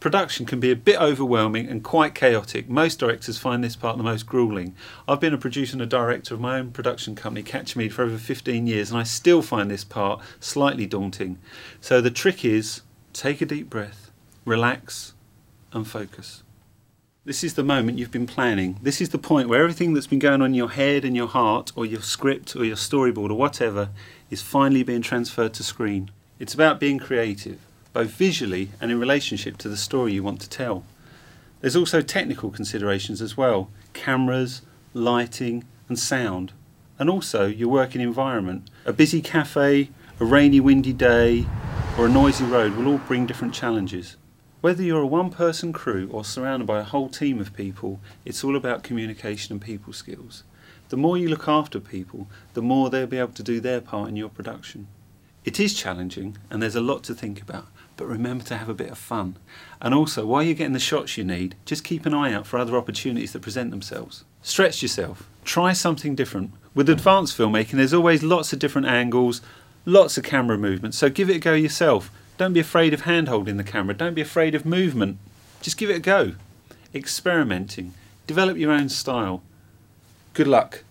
Production can be a bit overwhelming and quite chaotic. Most directors find this part the most grueling. I've been a producer and a director of my own production company, Catch Me, for over 15 years, and I still find this part slightly daunting. So the trick is take a deep breath, relax, and focus. This is the moment you've been planning. This is the point where everything that's been going on in your head and your heart, or your script, or your storyboard, or whatever, is finally being transferred to screen. It's about being creative both visually and in relationship to the story you want to tell. There's also technical considerations as well cameras, lighting, and sound, and also your working environment. A busy cafe, a rainy, windy day, or a noisy road will all bring different challenges. Whether you're a one person crew or surrounded by a whole team of people, it's all about communication and people skills. The more you look after people, the more they'll be able to do their part in your production. It is challenging and there's a lot to think about, but remember to have a bit of fun. And also, while you're getting the shots you need, just keep an eye out for other opportunities that present themselves. Stretch yourself, try something different. With advanced filmmaking, there's always lots of different angles, lots of camera movement, so give it a go yourself. Don't be afraid of hand holding the camera, don't be afraid of movement. Just give it a go. Experimenting, develop your own style. Good luck.